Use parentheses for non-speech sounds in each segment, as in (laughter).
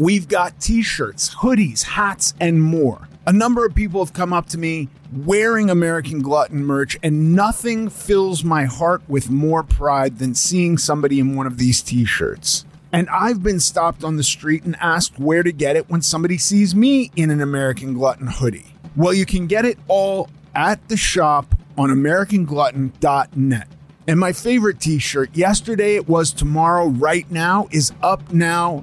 We've got t shirts, hoodies, hats, and more. A number of people have come up to me wearing American Glutton merch, and nothing fills my heart with more pride than seeing somebody in one of these t shirts. And I've been stopped on the street and asked where to get it when somebody sees me in an American Glutton hoodie. Well, you can get it all at the shop on AmericanGlutton.net. And my favorite t shirt, yesterday it was tomorrow, right now, is up now.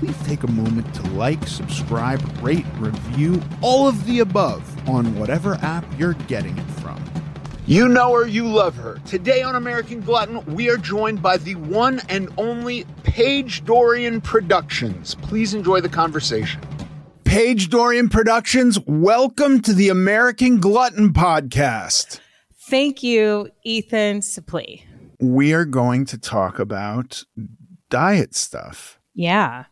please take a moment to like, subscribe, rate, review, all of the above on whatever app you're getting it from. You know her, you love her. Today on American Glutton, we are joined by the one and only Paige Dorian Productions. Please enjoy the conversation. Paige Dorian Productions, welcome to the American Glutton podcast. Thank you, Ethan Suplee we are going to talk about diet stuff. Yeah.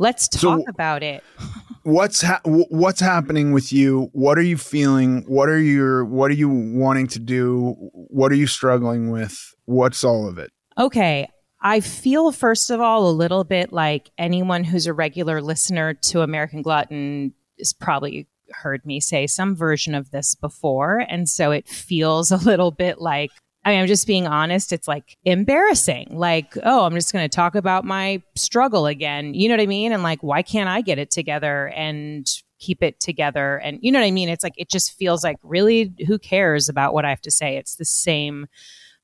Let's talk so, about it. (laughs) what's ha- what's happening with you? What are you feeling? What are your what are you wanting to do? What are you struggling with? What's all of it? Okay. I feel first of all a little bit like anyone who's a regular listener to American Glutton is probably heard me say some version of this before and so it feels a little bit like I mean, I'm just being honest. It's like embarrassing. Like, oh, I'm just going to talk about my struggle again. You know what I mean? And like, why can't I get it together and keep it together? And you know what I mean? It's like, it just feels like really, who cares about what I have to say? It's the same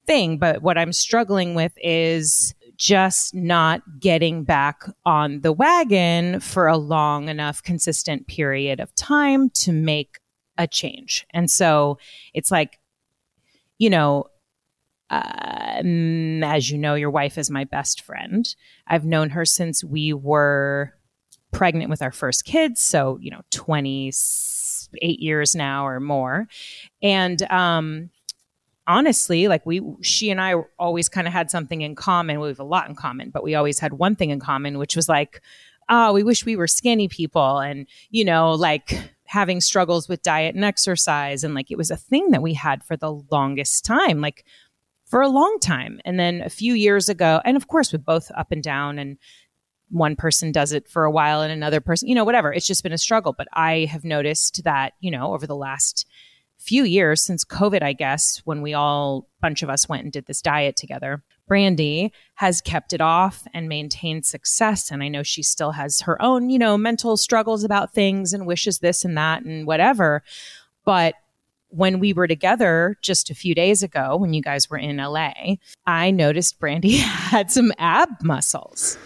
thing. But what I'm struggling with is just not getting back on the wagon for a long enough, consistent period of time to make a change. And so it's like, you know, um, as you know, your wife is my best friend. I've known her since we were pregnant with our first kids. So, you know, 28 years now or more. And, um, honestly, like we, she and I always kind of had something in common. We have a lot in common, but we always had one thing in common, which was like, oh, we wish we were skinny people. And, you know, like, having struggles with diet and exercise and like it was a thing that we had for the longest time like for a long time. And then a few years ago, and of course, with both up and down, and one person does it for a while and another person, you know, whatever. It's just been a struggle. But I have noticed that, you know, over the last few years since COVID, I guess, when we all, bunch of us went and did this diet together, Brandy has kept it off and maintained success. And I know she still has her own, you know, mental struggles about things and wishes this and that and whatever. But when we were together just a few days ago, when you guys were in LA, I noticed Brandy (laughs) had some ab muscles.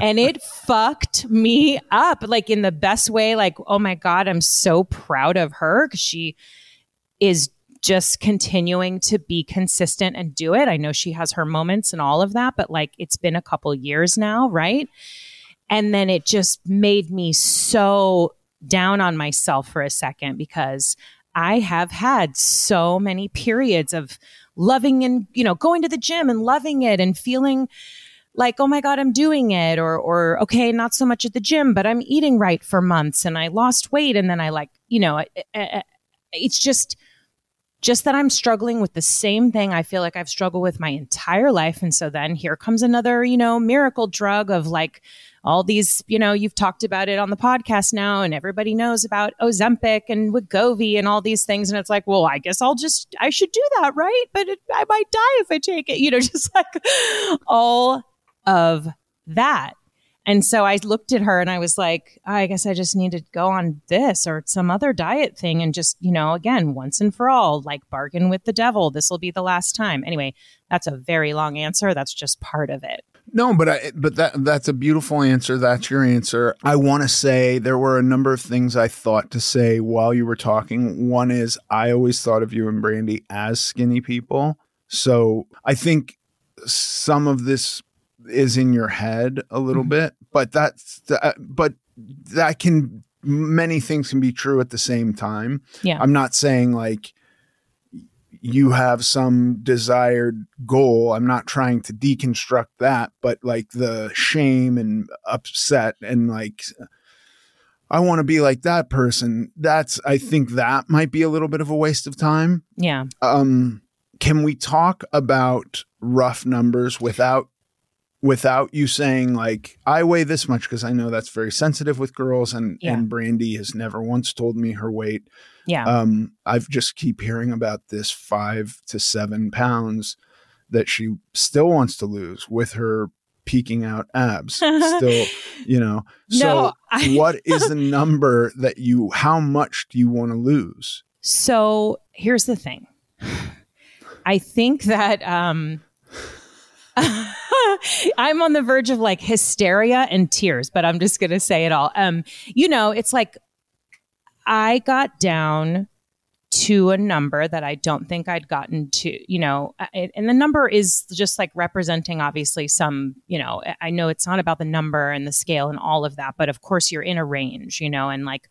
and it (laughs) fucked me up, like in the best way. Like, oh my God, I'm so proud of her because she is just continuing to be consistent and do it. I know she has her moments and all of that, but like it's been a couple years now, right? And then it just made me so down on myself for a second because I have had so many periods of loving and, you know, going to the gym and loving it and feeling like, oh my God, I'm doing it. Or, or, okay, not so much at the gym, but I'm eating right for months and I lost weight. And then I like, you know, it's just, just that I'm struggling with the same thing I feel like I've struggled with my entire life. And so then here comes another, you know, miracle drug of like all these, you know, you've talked about it on the podcast now and everybody knows about Ozempic and Wegovy and all these things. And it's like, well, I guess I'll just, I should do that, right? But it, I might die if I take it, you know, (laughs) just like all of that. And so I looked at her and I was like, I guess I just need to go on this or some other diet thing and just, you know, again, once and for all, like bargain with the devil. This will be the last time. Anyway, that's a very long answer. That's just part of it. No, but I, but that that's a beautiful answer. That's your answer. I want to say there were a number of things I thought to say while you were talking. One is I always thought of you and Brandy as skinny people. So I think some of this is in your head a little mm-hmm. bit, but that's uh, but that can many things can be true at the same time. Yeah. I'm not saying like you have some desired goal. I'm not trying to deconstruct that, but like the shame and upset and like I want to be like that person. That's I think that might be a little bit of a waste of time. Yeah. Um can we talk about rough numbers without without you saying like I weigh this much because I know that's very sensitive with girls and yeah. and Brandy has never once told me her weight. Yeah. Um I've just keep hearing about this 5 to 7 pounds that she still wants to lose with her peeking out abs (laughs) still you know so no, I- (laughs) what is the number that you how much do you want to lose so here's the thing i think that um (laughs) (laughs) I'm on the verge of like hysteria and tears, but I'm just going to say it all. Um, you know, it's like I got down to a number that I don't think I'd gotten to, you know, and the number is just like representing obviously some, you know, I know it's not about the number and the scale and all of that, but of course you're in a range, you know, and like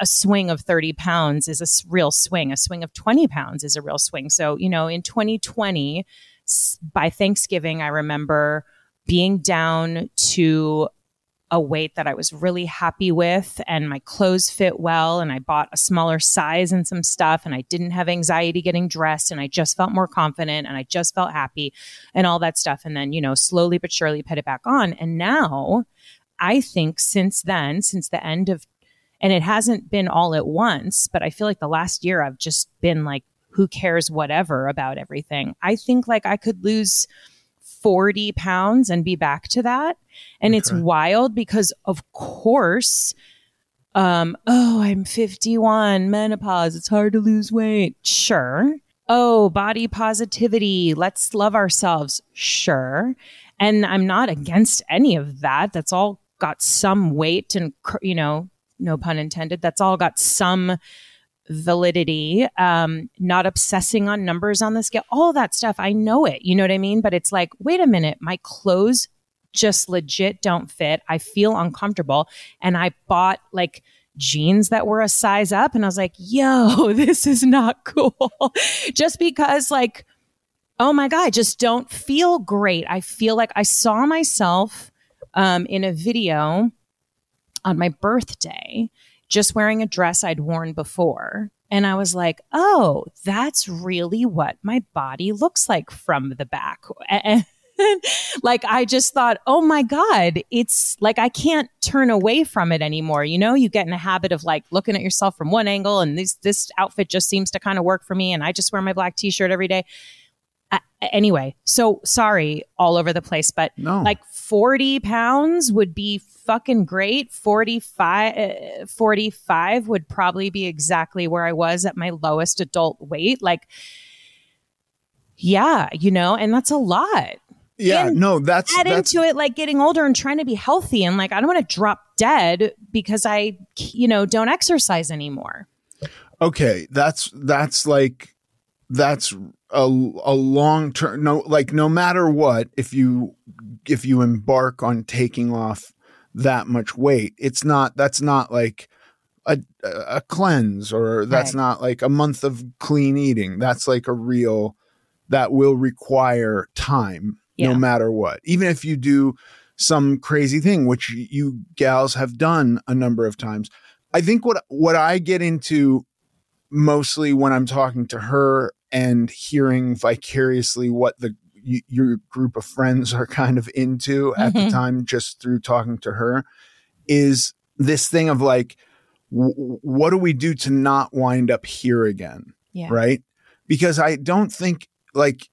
a swing of 30 pounds is a real swing. A swing of 20 pounds is a real swing. So, you know, in 2020, by Thanksgiving, I remember being down to a weight that I was really happy with and my clothes fit well and I bought a smaller size and some stuff and I didn't have anxiety getting dressed and I just felt more confident and I just felt happy and all that stuff and then you know slowly but surely put it back on. And now I think since then since the end of and it hasn't been all at once but I feel like the last year I've just been like who cares whatever about everything. I think like I could lose 40 pounds and be back to that. And okay. it's wild because of course, um, oh, I'm 51, menopause, it's hard to lose weight. Sure. Oh, body positivity, let's love ourselves. Sure. And I'm not against any of that. That's all got some weight and, you know, no pun intended. That's all got some validity, um, not obsessing on numbers on the scale, all that stuff. I know it. You know what I mean? But it's like, wait a minute, my clothes just legit don't fit. I feel uncomfortable. And I bought like jeans that were a size up. And I was like, yo, (laughs) this is not cool. (laughs) just because, like, oh my God, I just don't feel great. I feel like I saw myself um, in a video on my birthday just wearing a dress I'd worn before. And I was like, oh, that's really what my body looks like from the back. (laughs) like I just thought, oh my God, it's like I can't turn away from it anymore. You know, you get in a habit of like looking at yourself from one angle and this this outfit just seems to kind of work for me. And I just wear my black t-shirt every day. Uh, anyway, so sorry all over the place, but no. like 40 pounds would be fucking great. 45, uh, 45 would probably be exactly where I was at my lowest adult weight. Like, yeah, you know, and that's a lot. Yeah, And no, that's Add that's into it like getting older and trying to be healthy and like I don't want to drop dead because I, you know, don't exercise anymore. okay. That's that's like that's a a long term. No, like no matter what, if you if you embark on taking off that much weight, it's not that's not like a a cleanse or that's Right. not like a month of clean eating. That's like a real that will require time no matter what. Even if you do some crazy thing, which you gals have done a number of times. I think what what I get into mostly when I'm talking to her and hearing vicariously what the y- your group of friends are kind of into at the Mhm. time just through talking to her is this thing of like w- what do we do to not wind up here again Yeah. right because i don't think like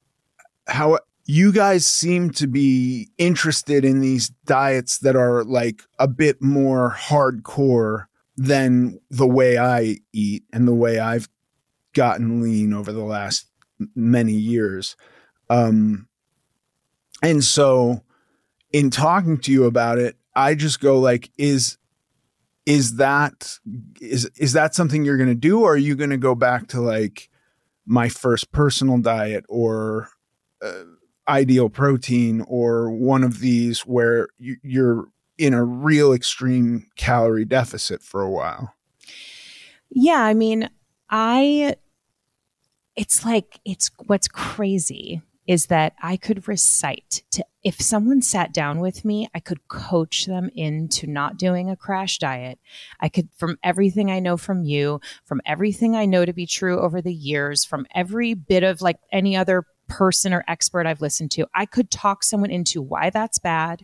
how you guys seem to be interested in these diets that are like a bit more hardcore than the way I eat and the way I've gotten lean over the last many years. Um, and so in talking to you about it, I just go like, is, is that, is, is that something you're going to do? Or are you going to go back to like my first personal diet or, uh, ideal protein or one of these where you, you're in a real extreme calorie deficit for a while. Yeah, I mean, I it's like it's what's crazy is that I could recite to if someone sat down with me, I could coach them into not doing a crash diet. I could from everything I know from you, from everything I know to be true over the years, from every bit of like any other person or expert I've listened to, I could talk someone into why that's bad,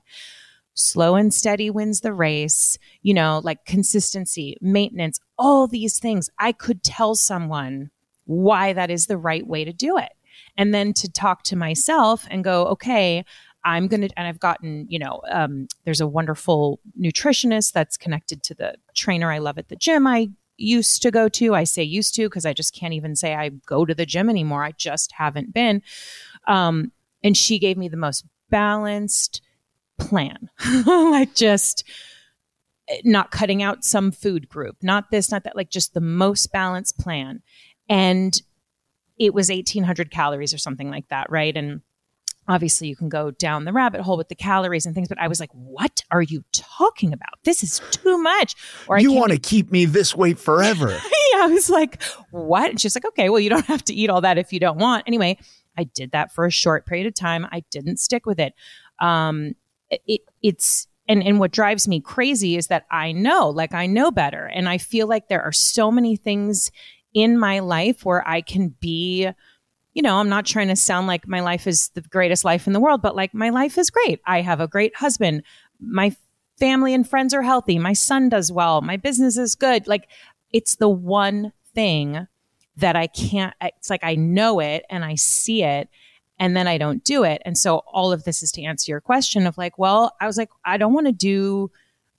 slow and steady wins the race, you know, like consistency, maintenance, all these things. I could tell someone why that is the right way to do it. And then to talk to myself and go, okay, I'm going to, and I've gotten, you know, um, there's a wonderful nutritionist that's connected to the trainer I love at the gym I used to go to. I say used to because I just can't even say I go to the gym anymore. I just haven't been. Um, and she gave me the most balanced plan, (laughs) like just eh, not cutting out some food group, not this, not that, like just the most balanced plan. And it was 1800 calories or something like that, right? And obviously you can go down the rabbit hole with the calories and things, but I was like, what are you talking about? This is too much. Or you want to keep me this weight forever. (laughs) yeah, I was like, what? And she's like, okay, well, you don't have to eat all that if you don't want. Anyway, I did that for a short period of time. I didn't stick with it. Um, it it's and and what drives me crazy is that I know, like I know better, and I feel like there are so many things in my life where I can be. You know, I'm not trying to sound like my life is the greatest life in the world, but like my life is great. I have a great husband. My family and friends are healthy. My son does well. My business is good. Like it's the one thing that I can't, it's like I know it and I see it and then I don't do it. And so all of this is to answer your question of like, well, I was like, I don't want to do,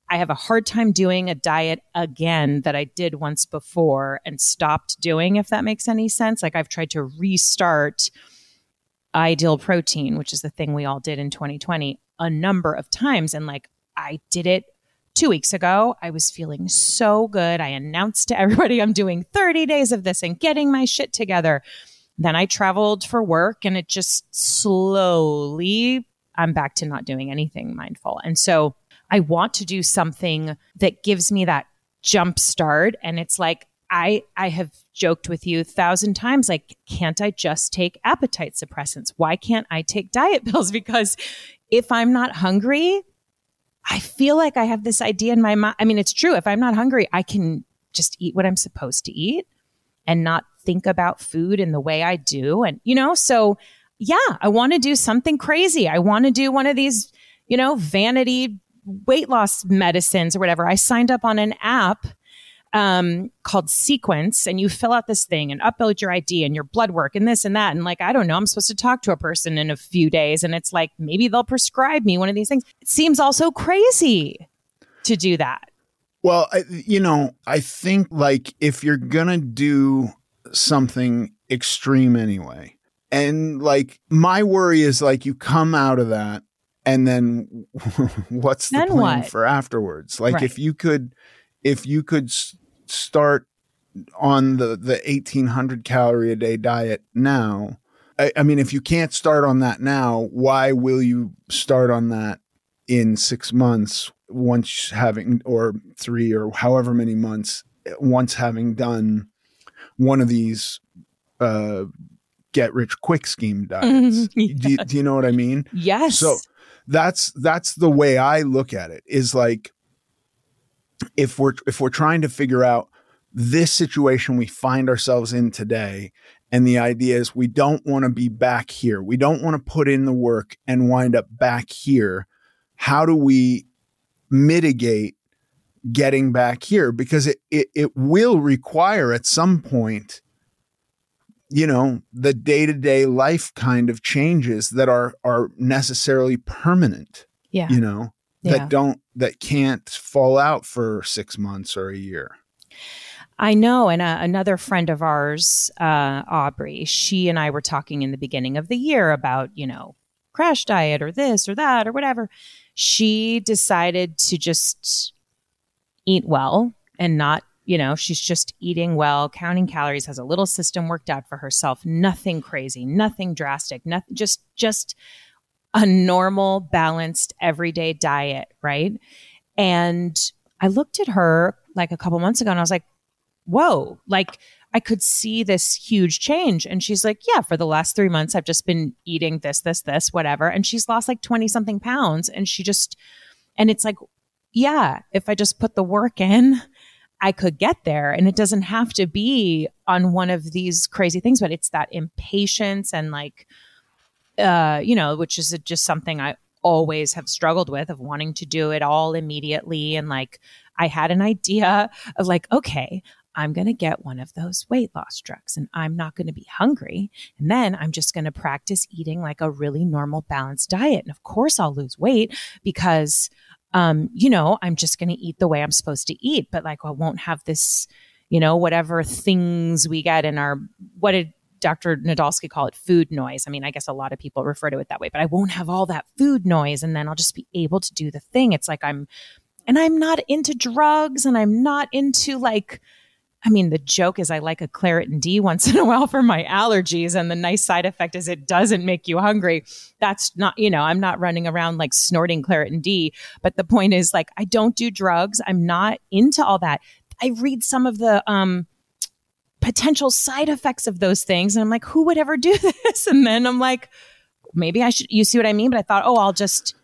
I have a hard time doing a diet again that I did once before and stopped doing, if that makes any sense. Like I've tried to restart ideal protein, which is the thing we all did in 2020 a number of times. And like I did it two weeks ago. I was feeling so good. I announced to everybody I'm doing 30 days of this and getting my shit together. Then I traveled for work and it just slowly, I'm back to not doing anything mindful. And so I want to do something that gives me that jump start. And it's like, I, I have joked with you a thousand times, like, can't I just take appetite suppressants? Why can't I take diet (laughs) pills? Because if I'm not hungry, I feel like I have this idea in my mind. I mean, it's true. If I'm not hungry, I can just eat what I'm supposed to eat and not think about food in the way I do. And, you know, so yeah, I want to do something crazy. I want to do one of these, you know, vanity weight loss medicines or whatever. I signed up on an app um, called Sequence, and you fill out this thing and upload your ID and your blood work and this and that. And like, I don't know, I'm supposed to talk to a person in a few days, and it's like maybe they'll prescribe me one of these things. It seems also crazy. to do that. Well, I, you know, I think like if you're to do something extreme anyway, and like my worry is like you come out of that and then (laughs) what's the Then plan what? for afterwards? Like Right. if you could if you could s- start on the the 1800 calorie a day diet now, I, I mean if you can't start on that now, why will you start on that in 6 months once having or 3 or however many months once having done one of these uh get rich quick scheme diets. (laughs) do, you, do you know what I mean? Yes. So that's that's the way I look at it. Is like if we're if we're trying to figure out this situation we find ourselves in today and the idea is we don't want to be back here. We don't want to put in the work and wind up back here. How do we mitigate getting back here because it it, it will require at some point you know the day-to-day life kind of changes that are are necessarily permanent yeah. you know Yeah. that don't that can't fall out for 6 months or a year I know. And uh, another friend of ours, uh, Aubrey, she and I were talking in the beginning of the year about, you know, crash diet or this or that or whatever. She decided to just eat well and not, you know, she's just eating well, counting calories, has a little system worked out for herself, nothing crazy, nothing drastic, nothing, just, just a normal, balanced, everyday diet. Right. And I looked at her like a couple months ago and I was like, whoa, like I could see this huge change. And she's like, yeah, for the last three months, I've just been eating this, this, this, whatever. And she's lost like 20 something pounds. And she just, and it's like, yeah, if I just put the work in, I could get there. And it doesn't have to be on one of these crazy things, but it's that impatience and like, uh, you know, which is just something I always have struggled with of wanting to do it all immediately. And like, I had an idea of like, okay, I'm going to get one of those weight loss drugs and I'm not going to be hungry. And then I'm just going to practice eating like a really normal balanced diet. And of course I'll lose weight because, um, you know, I'm just going to eat the way I'm supposed to eat, but like I won't have this, you know, whatever things we get in our, what did Dr. Nadolsky call it? Food noise. I mean, I guess a lot of people refer to it that way, but I won't have all that food noise and then I'll just be able to do the thing. It's like I'm, and I'm not into drugs and I'm not into like, I mean, the joke is I like a Claritin D once in a while for my allergies. And the nice side effect is it doesn't make you hungry. That's not, you know, I'm not running around like snorting Claritin D. But the point is like, I don't do drugs. I'm not into all that. I read some of the, um, potential side effects of those things. And I'm like, who would ever do (laughs) this? And then I'm like, maybe I should, you see what I mean? But I thought, oh, I'll just,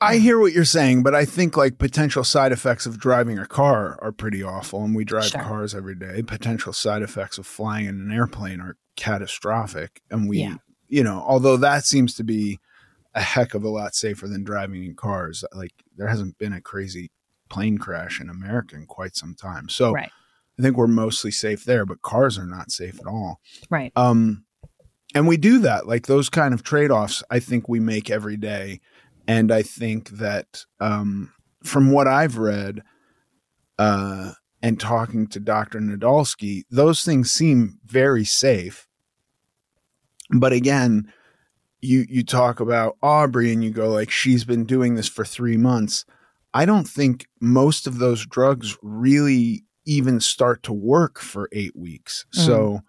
I hear what you're saying, but I think like potential side effects of driving a car are pretty awful, and we drive Sure. cars every day. Potential side effects of flying in an airplane are catastrophic, and we, Yeah. you know, although that seems to be a heck of a lot safer than driving in cars. Like there hasn't been a crazy plane crash in America in quite some time, so right, I think we're mostly safe there. But cars are not safe at all. right. Um, and we do that, like those kind of trade offs, I think we make every day. And I think that um, from what I've read uh, and talking to Dr. Nadolsky, those things seem very safe. But again, you you talk about Aubrey and you go like she's been doing this for 3 months. I don't think most of those drugs really even start to work for 8 weeks. So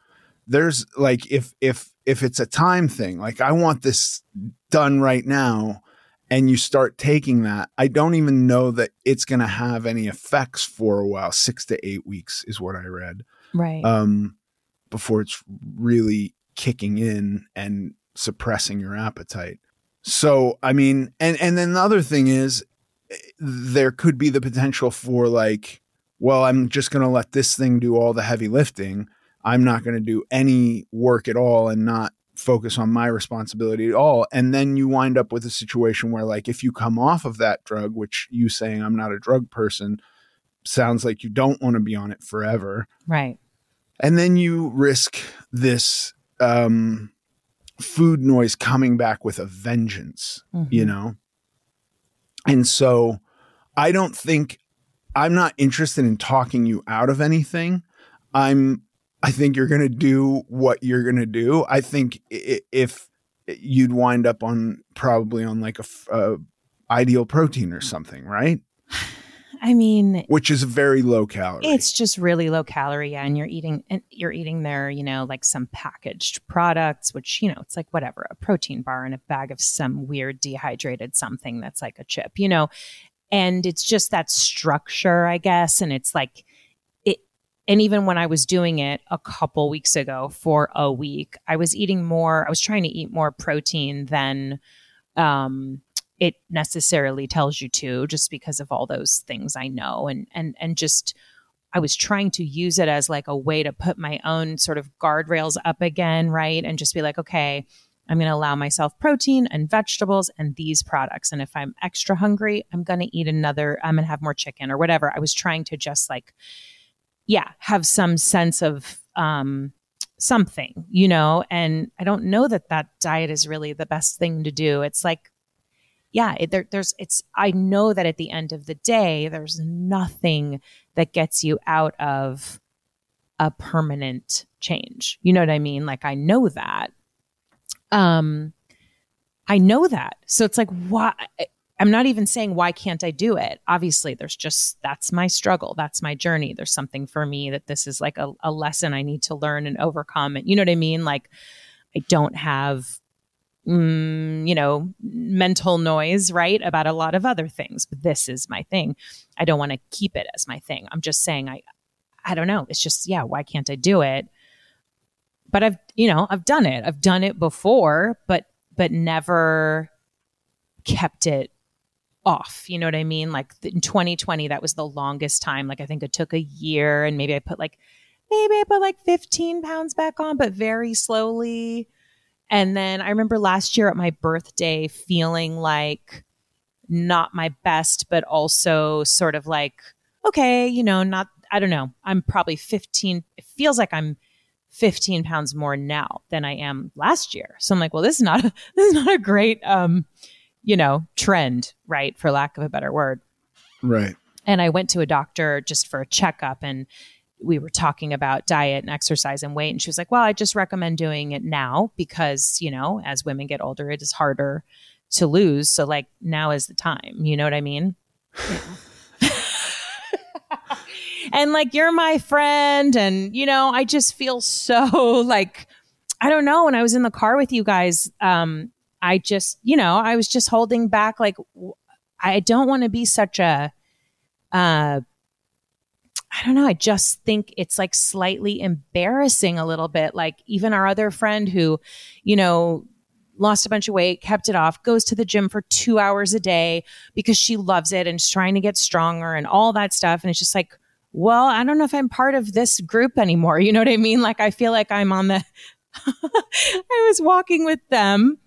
there's like if if if it's a time thing, like I want this done right now and you start taking that, I don't even know that it's going to have any effects for a while. 6 to 8 weeks is what I read Right. um, before it's really kicking in and suppressing your appetite. So, I mean, and and then the other thing is, there could be the potential for like, well, I'm just going to let this thing do all the heavy lifting. I'm not going to do any work at all and not focus on my responsibility at all. And then you wind up with a situation where, like, if you come off of that drug, which you saying I'm not a drug person sounds like you don't want to be on it forever right. and then you risk this um, food noise coming back with a vengeance you know and so I don't think I'm not interested in talking you out of anything. I'm I think you're going to do what you're going to do. I think if you'd wind up on probably on like a, a ideal protein or something, right? (sighs) I mean, which is very low calorie. It's just really low calorie, yeah. And you're eating, and you're eating there, you know, like some packaged products, which you know, it's like whatever, a protein bar and a bag of some weird dehydrated something that's like a chip, you know. And it's just that structure, I guess. And it's like. And even when I was doing it a couple weeks ago for a week, I was eating more. I was trying to eat more protein than um it necessarily tells you to just because of all those things I know and and and just I was trying to use it as like a way to put my own sort of guardrails up again, right? And just be like, okay, I'm going to allow myself protein and vegetables and these products. And if I'm extra hungry, I'm going to eat another, I'm going to have more chicken or whatever. I was trying to just like, yeah, have some sense of, um, something, you know, and I don't know that that diet is really the best thing to do. It's like yeah, it, there, there's, it's, I know that at the end of the day, there's nothing that gets you out of a permanent change. You know what I mean? Like, I know that. Um, I know that. So it's like, why? I'm not even saying why can't I do it? Obviously, there's just that's my struggle. That's my journey. There's something for me that this is like a, a lesson I need to learn and overcome. And you know what I mean? Like, I don't have mm, you know, mental noise, right? About a lot of other things. But this is my thing. I don't want to keep it as my thing. I'm just saying, I, I don't know. It's just, yeah, why can't I do it? But I've, you know, I've done it. I've done it before, but, but never kept it off. You know what I mean? Like in 2020, that was the longest time. Like I think it took a year and maybe I put like, maybe I put like 15 pounds back on, but very slowly. And then I remember last year at my birthday feeling like not my best, but also sort of like, okay, you know, not, I don't know. I'm probably 15. It feels like I'm 15 pounds more now than I am last year. So I'm like, well, this is not, a, (laughs) this is not a great, um, you know, trend, right? For lack of a better word. Right. And I went to a doctor just for a checkup and we were talking about diet and exercise and weight and she was like well i just recommend doing it now because you know as women get older it is harder to lose so like now is the time you know what i mean yeah. (laughs) and like you're my friend and you know i just feel so like i don't know when i was in the car with you guys um i just you know i was just holding back like i don't want to be such a uh I don't know. I just think it's like slightly embarrassing a little bit. Like even our other friend who, you know, lost a bunch of weight, kept it off, goes to the gym for two hours a day because she loves it and is trying to get stronger and all that stuff. And it's just like, well, I don't know if I'm part of this group anymore. You know what I mean? Like I feel like I'm on the, (laughs) I was walking with them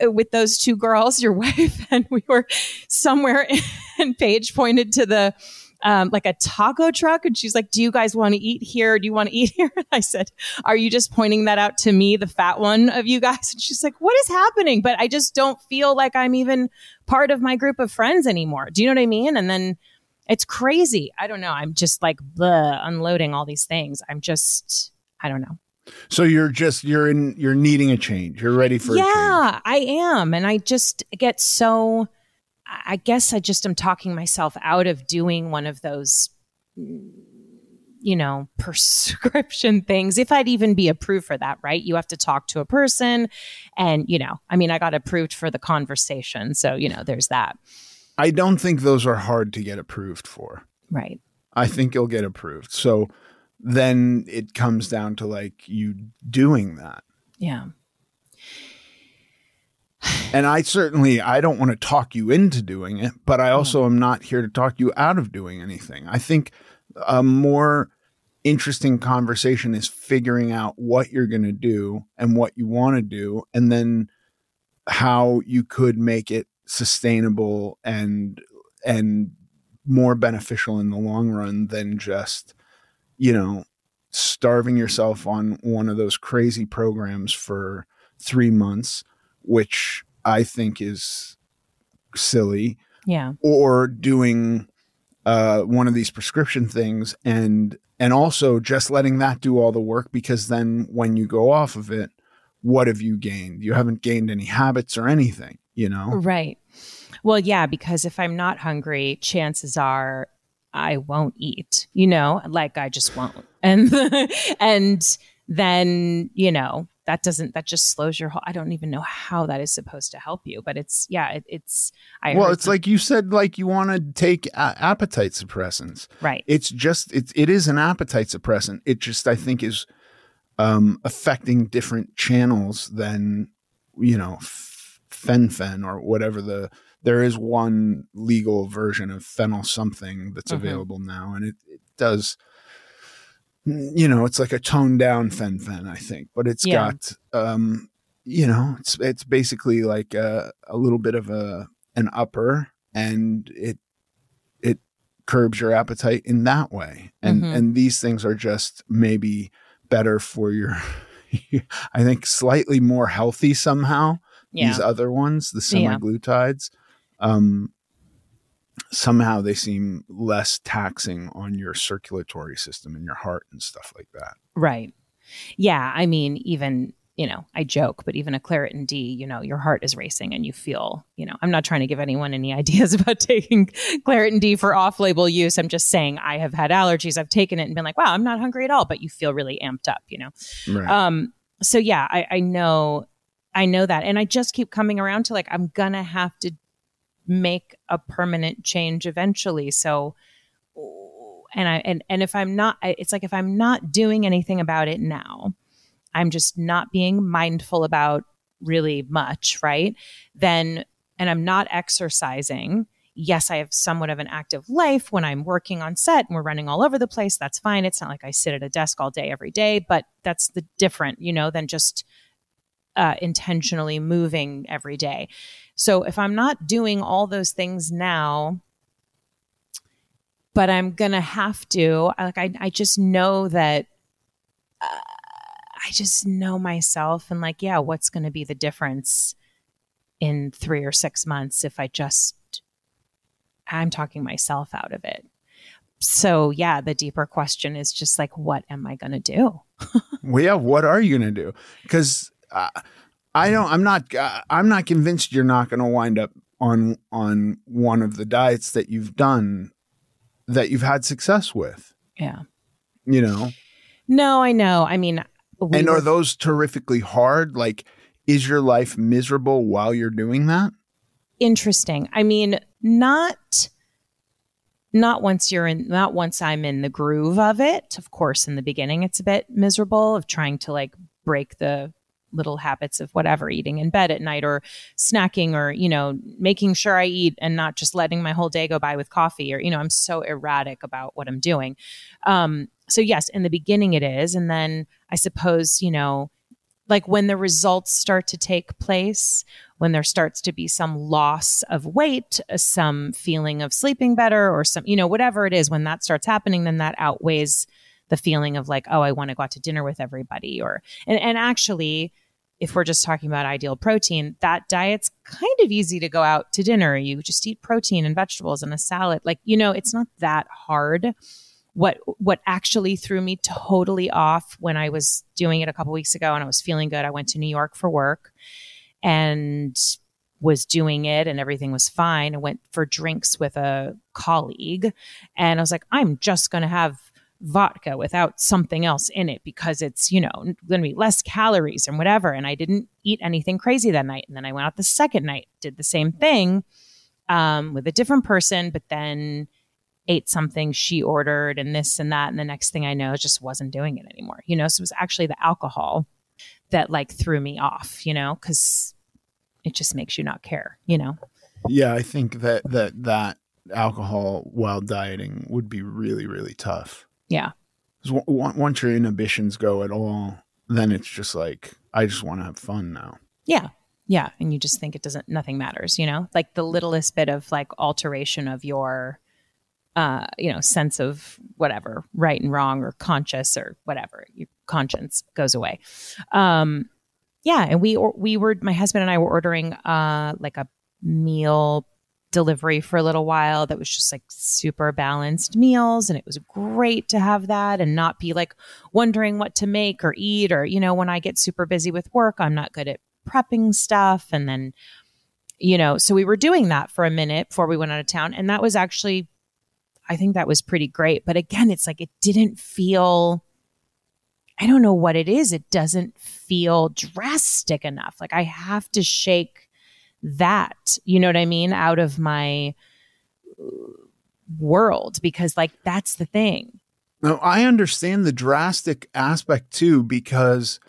with those two girls, your (laughs) wife, and we were somewhere (laughs) and Paige pointed to the, um, like a taco truck. And she's like, Do you guys want to eat here? Do you want to eat (laughs) here? And I said, Are you just pointing that out to me, the fat one of you guys? And she's like, What is happening? But I just don't feel like I'm even part of my group of friends anymore. Do you know what I mean? And then it's crazy. I don't know. I'm just like bleh, unloading all these things. I'm just, I don't know. So you're just you're in you're needing a change. You're ready for yeah, I am, and I just get so I guess I just am talking myself out of doing one of those, you know, (laughs) prescription things. If I'd even be approved for that, right? You have to talk to a person. And, you know, I mean, I got approved for the conversation. So, you know, there's that. I don't think those are hard to get approved for. Right. I think you'll get approved. So then it comes down to like you doing that. Yeah and I certainly I don't want to talk you into doing it, but I also am not here to talk you out of doing anything. I think a more interesting conversation is figuring out what you're going to do and what you want to do and then how you could make it sustainable and and more beneficial in the long run than just you know starving yourself on one of those crazy programs for 3 months which I think is silly. Yeah. Or doing uh, one of these prescription things and and also just letting that do all the work because then when you go off of it what have you gained you haven't gained any habits or anything you know Right. Well, yeah, because if I'm not hungry, chances are I won't eat, you know, like I just won't. And (laughs) and then, you know, that doesn't that just slows your whole I don't even know how that is supposed to help you, but it's yeah, it, it's I well it's like you said like you want to take a- appetite suppressants right. it's just it, it is an appetite suppressant it just i think is um affecting different channels than you know f- fen-phen or whatever the there is one legal version of phenyl something that's Mhm. available now and it, it does you know it's like a toned down fen-phen i think but it's Yeah. got um you know it's it's basically like a, a little bit of a an upper and it it curbs your appetite in that way and Mhm. and these things are just maybe better for your (laughs) i think slightly more healthy somehow yeah. these other ones the Yeah. Um somehow they seem less taxing on your circulatory system and your heart and stuff like that Right. Yeah. I mean, even, you know, I joke, but even a Claritin D, you know, your heart is racing and you feel, you know, I'm not trying to give anyone any (laughs) ideas about taking Claritin D for off label use. I'm just saying I have had allergies. I've taken it and been like, wow, I'm not hungry at all, but you feel really amped up, you know? right Um, so yeah, I, I know, I know that. And I just keep coming around to like, I'm going to have to make a permanent change eventually. So, and I, and, and if I'm not, it's like, if I'm not doing anything about it now, I'm just not being mindful about really much, right? Then, and I'm not exercising. Yes, I have somewhat of an active life when I'm working on set and we're running all over the place. That's fine. It's not like I sit at a desk all day every day, but that's the different, you know, than just uh, intentionally moving every day. So if I'm not doing all those things now, but I'm gonna have to, like I, I just know that uh, I just know myself and like, yeah, what's gonna be the difference in three or six months if I just I'm talking myself out of it. So yeah, the deeper question is just like, what am I gonna do? (laughs) well yeah what are you going to do because uh, i don't i'm not uh, i'm not convinced you're not going to wind up on on one of the diets that you've done that you've had success with Yeah. you know No, I know. I mean, we and were- are those terrifically hard like is your life miserable while you're doing that interesting. I mean, not not once you're in not once I'm in the groove of it. Of course, in the beginning it's a bit miserable of trying to like break the little habits of whatever eating in bed at night or snacking or you know making sure I eat and not just letting my whole day go by with coffee or you know I'm so erratic about what I'm doing. Um so yes, in the beginning it is and then I suppose, you know, like when the results start to take place, when there starts to be some loss of weight, uh, some feeling of sleeping better, or some, you know, whatever it is, when that starts happening, then that outweighs the feeling of like, oh, I want to go out to dinner with everybody. Or, and, and actually, if we're just talking about ideal protein, that diet's kind of easy to go out to dinner. You just eat protein and vegetables and a salad. Like, you know, it's not that hard what what actually threw me totally off when I was doing it a couple weeks ago and I was feeling good. I went to New York for work and was doing it and everything was fine. I went for drinks with a colleague and I was like, I'm just to have vodka without something else in it because it's, you know, going to be less calories and whatever. And I didn't eat anything crazy that night. And then I went out the second night, did the same thing um, with a different person, but then ate something she ordered and this and that. And the next thing I know, just wasn't doing it anymore. You know, so it was actually the alcohol that like threw me off, you know, because it just makes you not care, you know? yeah i think that that that alcohol while dieting would be really really tough Yeah. 'Cause w- w- once your inhibitions go at all then it's just like i just want to have fun now Yeah. Yeah. And you just think it doesn't, nothing matters, you know, like the littlest bit of like alteration of your, uh, you know, sense of whatever, right and wrong or conscious or whatever, your conscience goes away. Um, yeah. And we, or, we were, my husband and I were ordering, uh, like a meal delivery for a little while that was just like super balanced meals and it was great to have that and not be like wondering what to make or eat or you know when I get super busy with work I'm not good at prepping stuff. And then you know so we were doing that for a minute before we went out of town and that was actually I think that was pretty great. But again it's like it didn't feel I don't know what it is. It doesn't feel drastic enough. Like I have to shake that, you know what I mean, out of my world because like that's the thing. Now, I understand the drastic aspect too because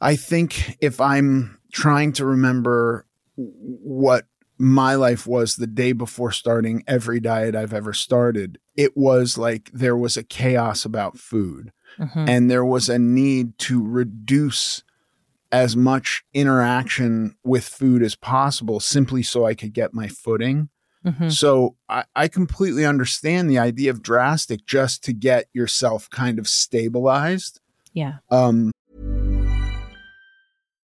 I think if I'm trying to remember what my life was the day before starting every diet I've ever started, it was like there was a chaos about food mm-hmm. and there was a need to reduce as much interaction with food as possible simply so I could get my footing. Mm-hmm. So I, I, completely understand the idea of drastic just to get yourself kind of stabilized. Yeah. Um,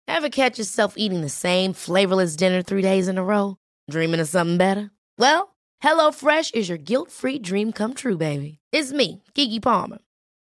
Ever catch yourself eating the same flavorless dinner three days in a row? Dreaming of something better? Well, HelloFresh is your guilt free dream come true, baby. It's me, Keke Palmer.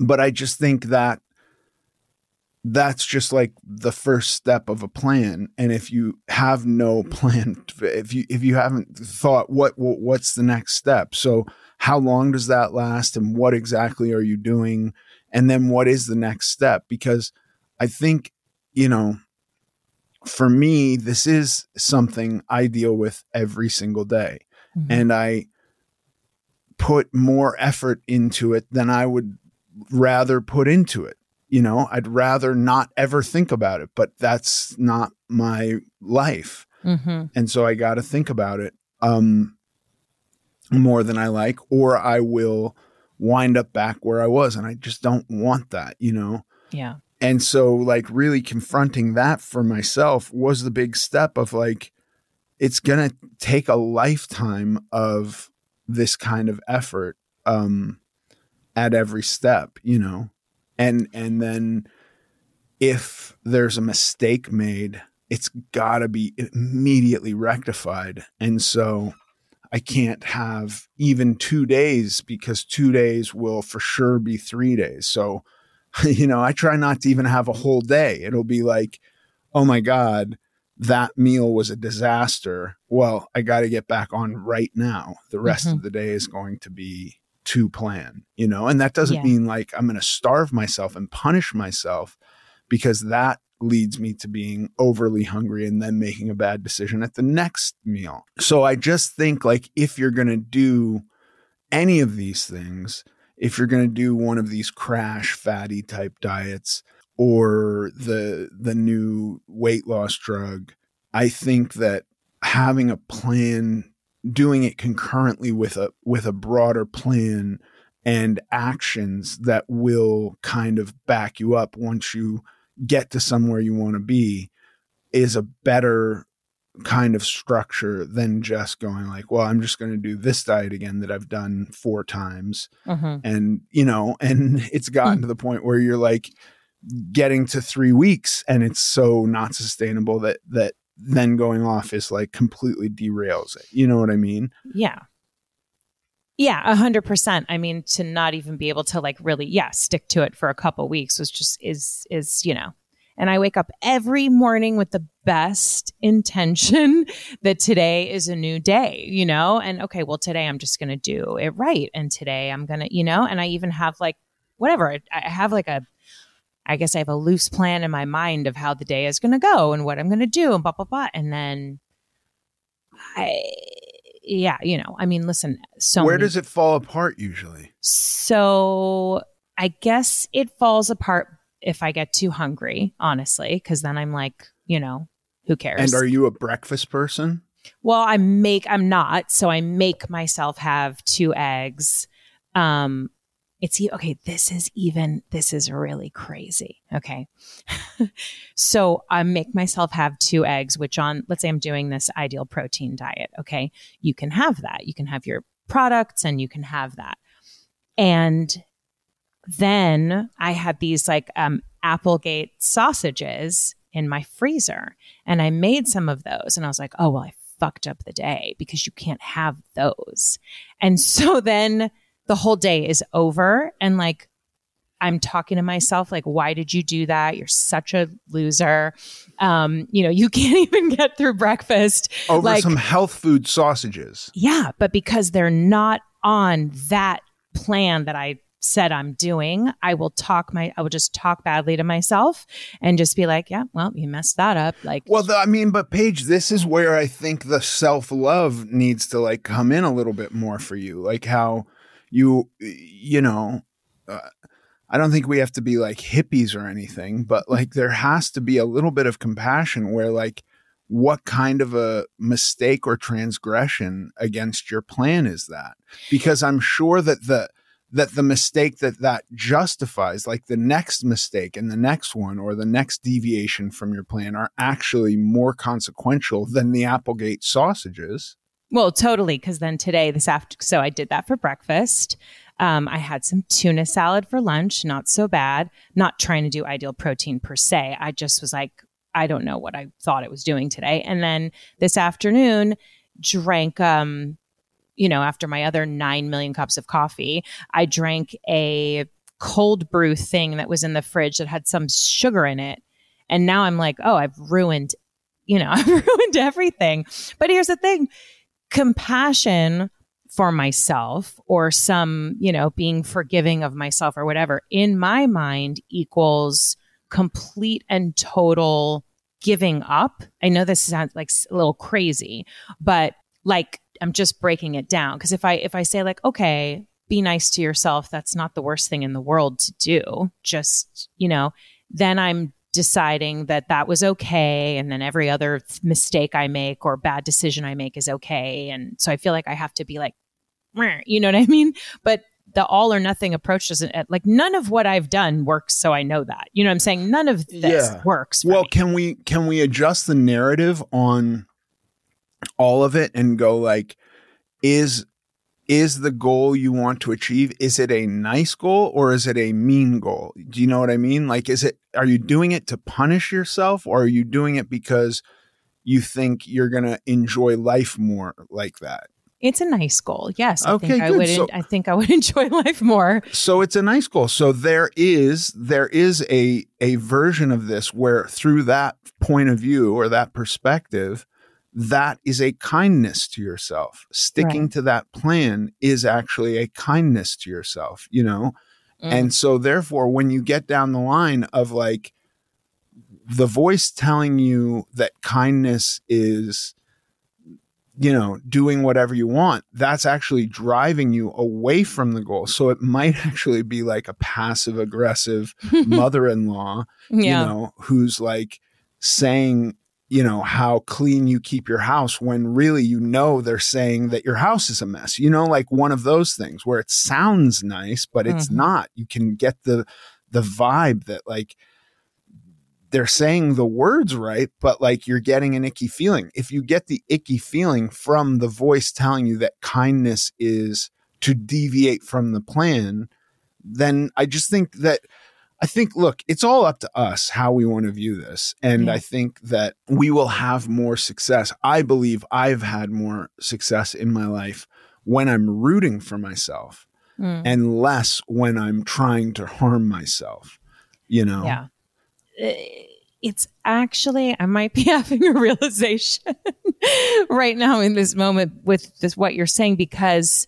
But I just think that that's just like the first step of a plan. And if you have no plan if you if you haven't thought what, what what's the next step. So how long does that last and what exactly are you doing? And then what is the next step? Because i think you know for me this is something i deal with every single day. Mm-hmm. and i put more effort into it than i would rather put into it. You know, I'd rather not ever think about it, but that's not my life. Mm-hmm. And so I got to think about it um, more than I like, or I will wind up back where I was. And I just don't want that, you know? Yeah. And so, like, really confronting that for myself was the big step of like, it's going to take a lifetime of this kind of effort. Um, at every step, you know. And and then if there's a mistake made, it's got to be immediately rectified. And so I can't have even 2 days because 2 days will for sure be 3 days. So (laughs) you know, I try not to even have a whole day. It'll be like, "Oh my god, that meal was a disaster. Well, I got to get back on right now. The rest mm-hmm. of the day is going to be to plan, you know, and that doesn't yeah. mean like I'm going to starve myself and punish myself because that leads me to being overly hungry and then making a bad decision at the next meal. So I just think like if you're going to do any of these things, if you're going to do one of these crash fatty type diets or the the new weight loss drug, I think that having a plan doing it concurrently with a with a broader plan and actions that will kind of back you up once you get to somewhere you want to be is a better kind of structure than just going like, well, I'm just going to do this diet again that I've done four times. Mhm. And, you know, (laughs) and it's gotten to the point where you're like getting to three weeks and it's so not sustainable that, that then going off is like completely derails it. You know what I mean? Yeah. Yeah, a hundred percent. I mean, to not even be able to like really, yeah, stick to it for a couple weeks was just is is you know. And I wake up every morning with the best intention (laughs) that today is a new day, you know. And okay, well, today I'm just going to do it right, and today I'm gonna, you know. And I even have like whatever. I, I have like a, I guess I have a loose plan in my mind of how the day is going to go and what I'm going to do, and blah blah blah. And then I yeah, you know, I mean, listen, so Where many- does it fall apart usually? so I guess it falls apart if I get too hungry, honestly, because then I'm like, you know, who cares? And are you a breakfast person? well, I make I'm not, so I make myself have two eggs. Um, it's okay. This is even. This is really crazy. Okay, (laughs) so I make myself have two eggs, which on let's say I'm doing this ideal protein diet. Okay, you can have that. You can have your products, and you can have that. And then I had these like um, Applegate sausages in my freezer, and I made some of those, and I was like, oh well, I fucked up the day because you can't have those. And so then the whole day is over, and like I'm talking to myself, like, why did you do that? You're such a loser. Um, you know, you (laughs) can't even get through breakfast. Over like, some health food sausages. yeah, but because they're not on that plan that I said I'm doing, I will talk my I will just talk badly to myself and just be like, yeah, well, you messed that up. Like Well, the, I mean, but Paige, this is where I think the self love needs to like come in a little bit more for you. Like how you, you know, uh, I don't think we have to be like hippies or anything, but like there has to be a little bit of compassion where like, what kind of a mistake or transgression against your plan is that? Because I'm sure that the, that the mistake that that justifies like the next mistake and the next one or the next deviation from your plan are actually more consequential than the applegate sausages Well, totally. Because then today, this after, so I did that for breakfast. Um, I had some tuna salad for lunch, not so bad. Not trying to do ideal protein per se. I just was like, I don't know what I thought it was doing today. And then this afternoon, drank, um, you know, after my other 9 million cups of coffee, I drank a cold brew thing that was in the fridge that had some sugar in it. And now I'm like, oh, I've ruined, you know, (laughs) I've ruined everything. But here's the thing compassion for myself or some, you know, being forgiving of myself or whatever in my mind equals complete and total giving up. I know this sounds like a little crazy, but like I'm just breaking it down because if I if I say like okay, be nice to yourself, that's not the worst thing in the world to do. Just, you know, then I'm deciding that that was okay and then every other th- mistake I make or bad decision I make is okay and so I feel like I have to be like you know what I mean? But the all or nothing approach doesn't uh, like none of what I've done works so I know that. You know what I'm saying? None of this Yeah. works. Well me. can we can we adjust the narrative on all of it and go like is is the goal you want to achieve is it a nice goal or is it a mean goal do you know what i mean like is it are you doing it to punish yourself or are you doing it because you think you're going to enjoy life more like that It's a nice goal. Yes. I Okay, think I good. would So- I think I would (laughs) enjoy life more. so it's a nice goal so there is there is a a version of this where through that point of view or that perspective that is a kindness to yourself sticking Right. to that plan is actually a kindness to yourself you know Mm. and so therefore when you get down the line of like the voice telling you that kindness is you know, doing whatever you want, that's actually driving you away from the goal. So it might (laughs) actually be like a passive aggressive (laughs) mother in law, you know, who's like saying, you know, how clean you keep your house when really you know they're saying that your house is a mess. You know, like one of those things where it sounds nice, but it's Mhm. not. You can get the the vibe that like they're saying the words right, but like you're getting an icky feeling. If you get the icky feeling from the voice telling you that kindness is to deviate from the plan, then I just think that I think, look, it's all up to us how we want to view this. And Yeah. I think that we will have more success. I believe I've had more success in my life when I'm rooting for myself Mm. and less when I'm trying to harm myself, you know? Yeah. It's actually, I might be (laughs) having a realization (laughs) right now in this moment with this, what you're saying, because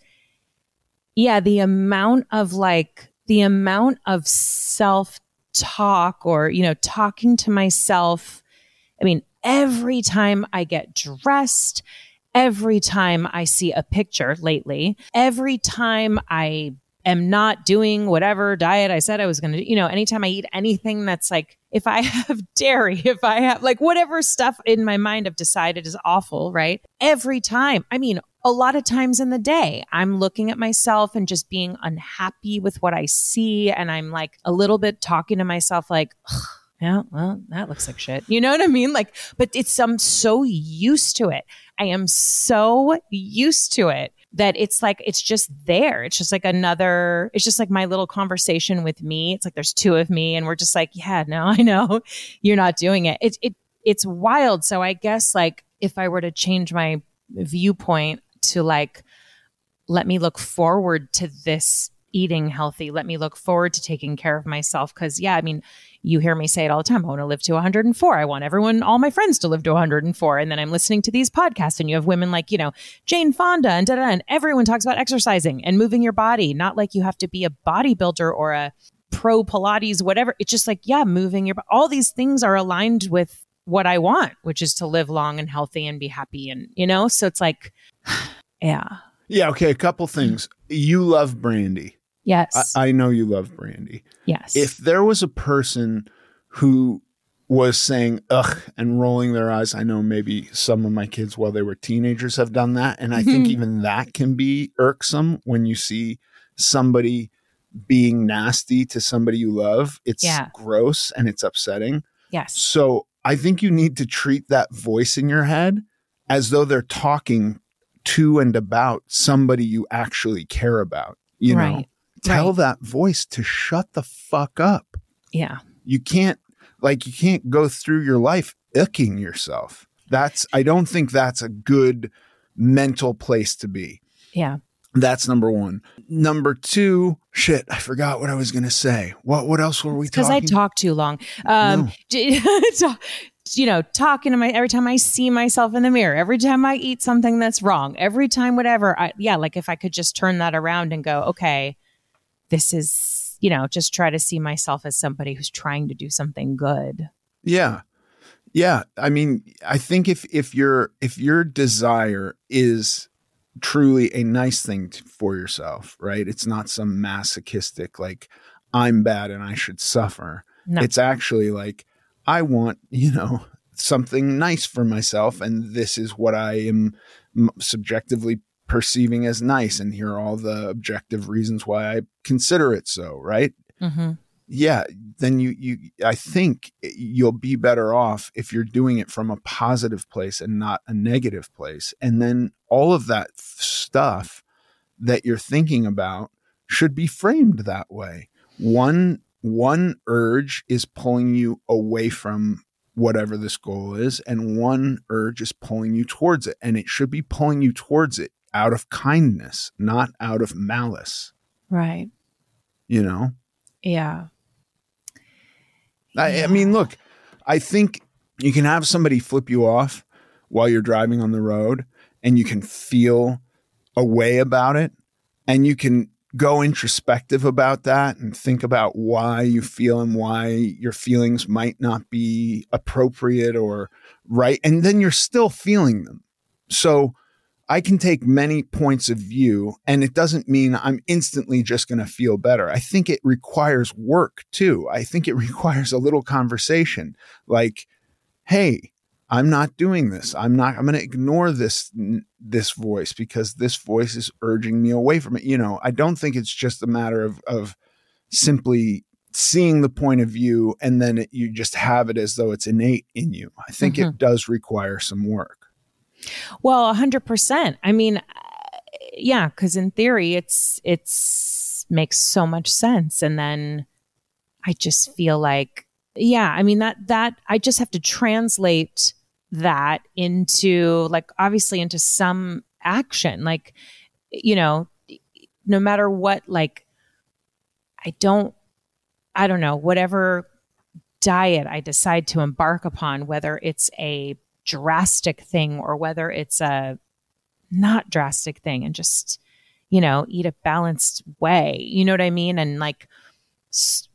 yeah, the amount of like, the amount of self talk or, you know, talking to myself. I mean, every time I get dressed, every time I see a picture lately, every time I am not doing whatever diet I said I was going to you know, anytime I eat anything that's like, if I (laughs) have dairy, if I have like whatever stuff in my mind I've decided is awful, right? Every time, I mean, a lot of times in the day, I'm looking at myself and just being unhappy with what I see. And I'm like a little bit talking to myself, like, yeah, well, that looks like shit. You know what I mean? Like, but it's, I'm so used to it. I am so used to it that it's like, it's just there. It's just like another, it's just like my little conversation with me. It's like there's two of me and we're just like, yeah, no, (laughs) I know you're not doing it. It, it, it's wild. So I guess like if I were to change my viewpoint to like, let me look forward to this eating healthy. Let me look forward to taking care of myself. Cause yeah, I mean, you hear me say it all the time. I want to live to 104. I want everyone, all my friends to live to 104. And then I'm listening to these podcasts and you have women like, you know, Jane Fonda and da da, and everyone talks about exercising and moving your body. Not like you have to be a bodybuilder or a pro Pilates, whatever. It's just like, yeah, moving your, all these things are aligned with what I want, which is to live long and healthy and be happy. And, you know, so it's like, (sighs) yeah. Yeah. Okay. A couple mm. things. You love Brandy. Yes. I, I know you love Brandy. yes. If there was a person who was saying ugh and rolling their eyes, I know maybe some of my kids while they were teenagers have done that. And I think mm-hmm. even that can be irksome when you see somebody being nasty to somebody you love. It's Yeah. gross and it's upsetting. yes. So I think you need to treat that voice in your head as though they're talking to and about somebody you actually care about. You know, tell Right. that voice to shut the fuck up. Yeah. You can't, like, you can't go through your life icking yourself. That's, I don't think that's a good mental place to be. Yeah. That's number one. Number two, shit, I forgot what I was going to say. What, what else were we talking? because? I talk too long. Um, (laughs) No. (laughs) you know, talking to my every time I see myself in the mirror, every time I eat something that's wrong, every time whatever. I, yeah, like if I could just turn that around and go, okay, this is you know, just try to see myself as somebody who's trying to do something good. Yeah. Yeah. I mean, I think if if your if your desire is truly a nice thing to, for yourself, right? It's not some masochistic like I'm bad and I should suffer. No. It's actually like I want, you know, something nice for myself and this is what I am subjectively perceiving as nice and here are all the objective reasons why I consider it so, right? Mm-hmm. yeah then you you i think you'll be better off if you're doing it from a positive place and not a negative place and then all of that stuff that you're thinking about should be framed that way one one urge is pulling you away from whatever this goal is and one urge is pulling you towards it and it should be pulling you towards it out of kindness not out of malice Right. you know Yeah. I, I mean, look, I think you can have somebody flip you off while you're driving on the road and you can feel a way about it and you can go introspective about that and think about why you feel and why your feelings might not be appropriate or right. And then you're still feeling them. So I can take many points of view, and it doesn't mean I'm instantly just going to feel better. I think it requires work too. I think it (laughs) requires a little conversation like, hey, I'm not doing this. I'm not, I'm going to ignore this, this voice because this voice is urging me away from it. You know, I don't think it's just a matter of, of simply seeing the point of view and then it, you just have it as though it's innate in you. I think Mm-hmm. it does require some work. Well, a hundred percent. I mean, uh, yeah, because in theory, it's it's makes so much sense, and then I just feel like, yeah, I mean that that I just have to translate that into like obviously into some action, like you know, no matter what, like I don't, I don't know, whatever diet I decide to embark upon, whether it's a drastic thing or whether it's a not drastic thing and just you know eat a balanced way. You know what i mean? And like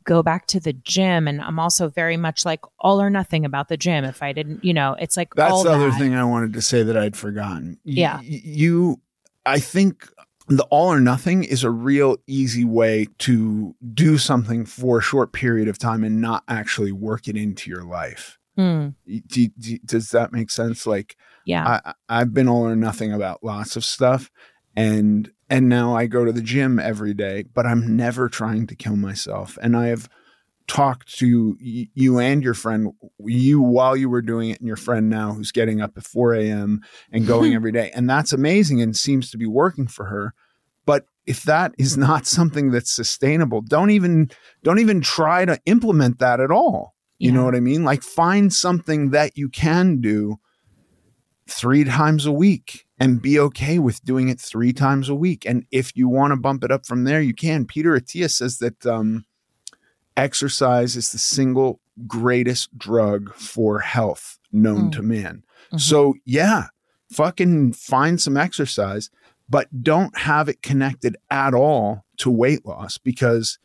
go back to the gym and i'm also very much like all or nothing about the gym if i didn't you know it's like That's all the other that. thing I wanted to say that I'd forgotten. Y- Yeah. You, I think the all or nothing is a real easy way to do something for a short period of time and not actually work it into your life. Hmm. Do- do- does that make sense? Like, yeah I- I've been all or nothing about lots of stuff, and and now I go to the gym every day, but I'm never trying to kill myself. And I have talked to y- you and your friend, you while you were doing it, and your friend now who's getting up at 4 a.m. and going (laughs) every day, and that's amazing and seems to be working for her. But if that is (laughs) not something that's sustainable, don't even don't even try to implement that at all. You know what I mean? Like find something that you can do three times a week and be okay with doing it three times a week. And if you want to bump it up from there, you can. Peter Attia says that um, exercise is the single greatest drug for health known Mm. to man. Mhm. So, yeah, fucking find some exercise, but don't have it connected at all to weight loss because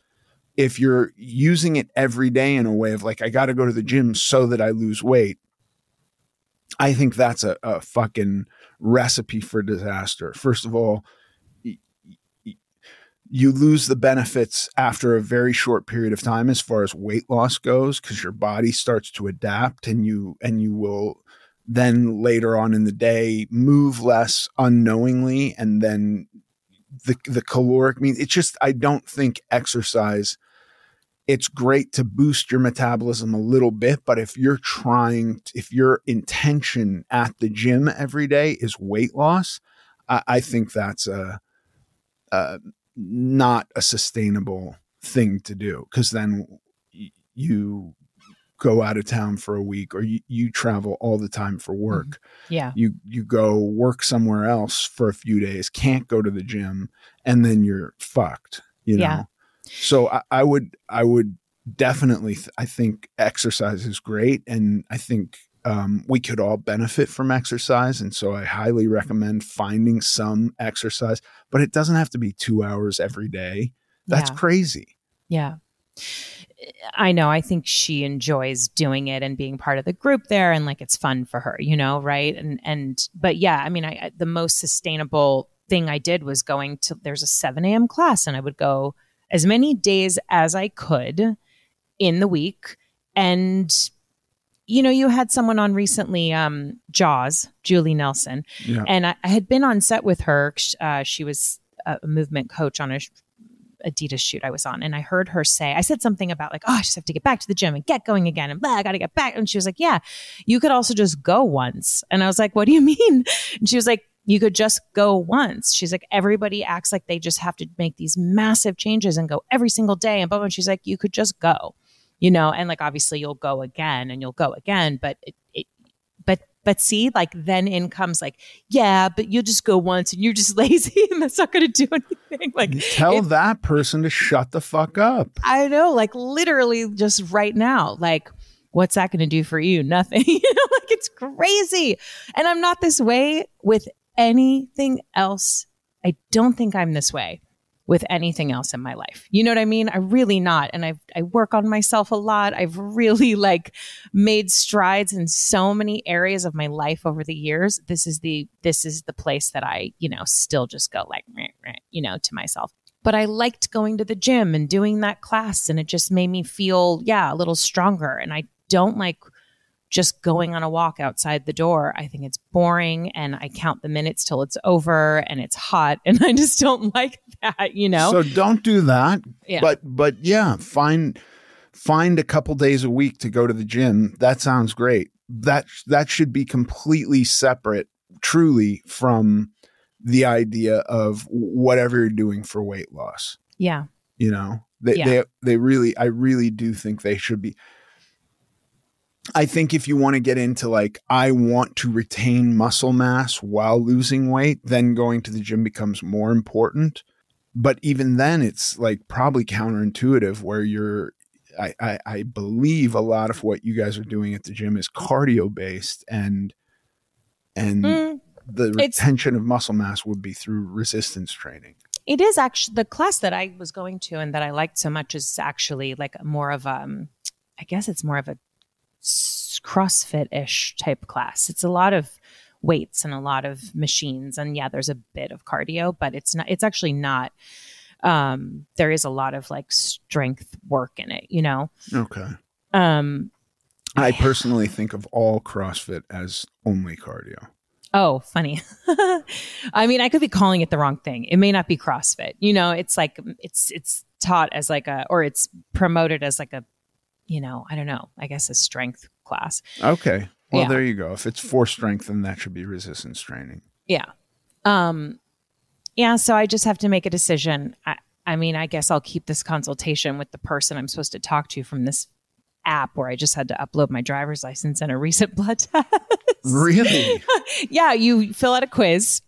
if you're using it every day in a way of like, I got to go to the gym so that I lose weight, I think that's a, a fucking recipe for disaster. First of all, you lose the benefits after a very short period of time as far as weight loss goes because your body starts to adapt and you and you will then later on in the day move less unknowingly and then the the caloric means it's just I don't think exercise it's great to boost your metabolism a little bit but if you're trying if your intention at the gym every day is weight loss I, I think that's a, a not a sustainable thing to do because then y- you go out of town for a week or you, you travel all the time for mm-hmm. work. Yeah. You you go work somewhere else for a few days can't go to the gym and then you're fucked you know? Yeah. So I, I would i would definitely th- i think exercise is great and i think um, we could all benefit from exercise and so i highly recommend finding some exercise but it doesn't have to be two hours every day that's Yeah. crazy Yeah. I know. I think she enjoys doing it and being part of the group there and like it's fun for her, you know, right? And and but yeah, I mean, I I- the most sustainable thing I did was going to there's a 7 a.m. class and I would go as many days as I could in the week. And you know, you had someone on recently, um, Jaws, Julie Nelson, yeah and I, I had been on set with her. Uh, she was a movement coach on a Adidas shoot I was on, and I heard her say, I said something about like, oh, I just have to get back to the gym and get going again, and blah, I got to get back. And she was like, yeah, you could also just go once. And I was like, what do you mean? (laughs) And she was like, you could just go once. She's like, everybody acts like they just have to make these massive changes and go every single day. And blah, blah. And she's like, you could just go, you know, and like obviously you'll go again and you'll go again, but it, it but but see, like then in comes like, yeah, but you'll just go once and you're just (laughs) lazy and that's not gonna do (laughs) anything. Like tell if- that person to shut the fuck up I know, like literally just right now, like what's that going to do for you? Nothing. (laughs) you know, like it's crazy. And I'm not this way with anything else. I don't think I'm this way with anything else in my life. You know what I mean? I really not. And I I work on myself a lot. I've (laughs) really like made strides in so many areas of my life over the years. This is the this is the place that I, you know, still just go like, meh, meh, you know, to myself but I liked going to the gym and doing that class and it just made me feel yeah, a little stronger and I don't like just going on a walk outside the door. I think it's boring and I count the minutes till it's over and it's hot and (laughs) I just don't like that, you know. So don't do that. Yeah. But but yeah, find find a couple days a week to go to the gym. That sounds great. That that should be completely separate, truly, from the idea of whatever you're doing for weight loss. Yeah. You know, they Yeah. they they really, I really do think they should be. I think if you want to get into like, I want to retain muscle mass while losing weight, then going to the gym becomes more important. But even then, it's like probably counterintuitive where you're, I, I, I believe a lot of what you guys are doing at the gym is cardio based and, and Mm, the retention of muscle mass would be through resistance training. It is actually the class that I was going to and that I liked so much is actually like more of um I guess it's more of a s- CrossFit-ish type class. It's a lot of weights and a lot of machines and yeah, there's a bit of cardio, but it's not it's actually not um there is a lot of like strength work in it, you know. Okay. Um I personally think of all CrossFit as only cardio. Oh, funny. (laughs) I mean, I could be calling it the wrong thing. It may not be CrossFit. You know, it's like it's it's taught as like a or it's promoted as like a you know, I don't know, I guess a strength class. Okay. Well, Yeah. there you go. If it's for strength, then that should be resistance training. Yeah. Um yeah, so I just have to make a decision. I I mean, I guess I'll keep this consultation with the person I'm supposed to talk to from this app where I just had to upload my driver's license and a recent blood (laughs) test. Really? (laughs) yeah, you fill out a quiz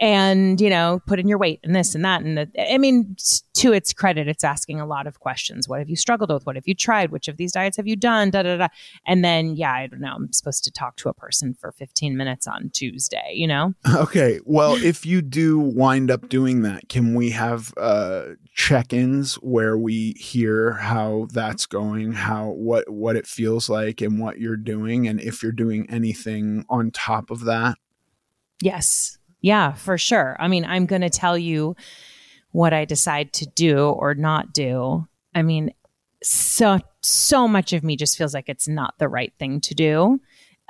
and, you know, put in your weight and this and that. And the, I mean, to its credit, it's asking a lot of questions. What have you struggled with? What have you tried? Which of these diets have you done? Da, da, da. And then, yeah, I don't know. I'm supposed to talk to a person for 15 minutes on Tuesday, you know? (laughs) Okay. Well, if you do wind up doing that, can we have uh, check-ins where we hear how that's going, how what what it feels like, and what you're doing, and if you're doing anything on top of that? Yes. Yeah, for sure. I mean, I'm going to tell you what I decide to do or not do. I mean, so so much of me just feels like it's not the right thing to do.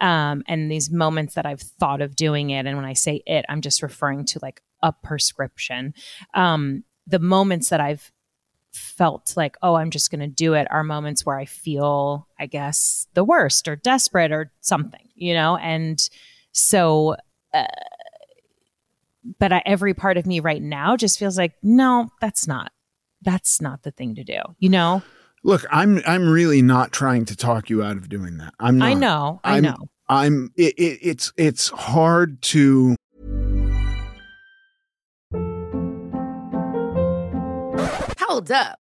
Um, and these moments that I've thought of doing it, and when I say it, I'm just referring to like a prescription. Um, the moments that I've felt like, oh, I'm just going to do it are moments where I feel, I guess, the worst or desperate or something, you know? And so, uh, but I, every part of me right now just feels like, no, that's not, that's not the thing to do, you know? Look, I'm I'm really not trying to talk you out of doing that. I'm not. I know, I I'm- know. I'm. It, it, it's it's hard to. Hold up.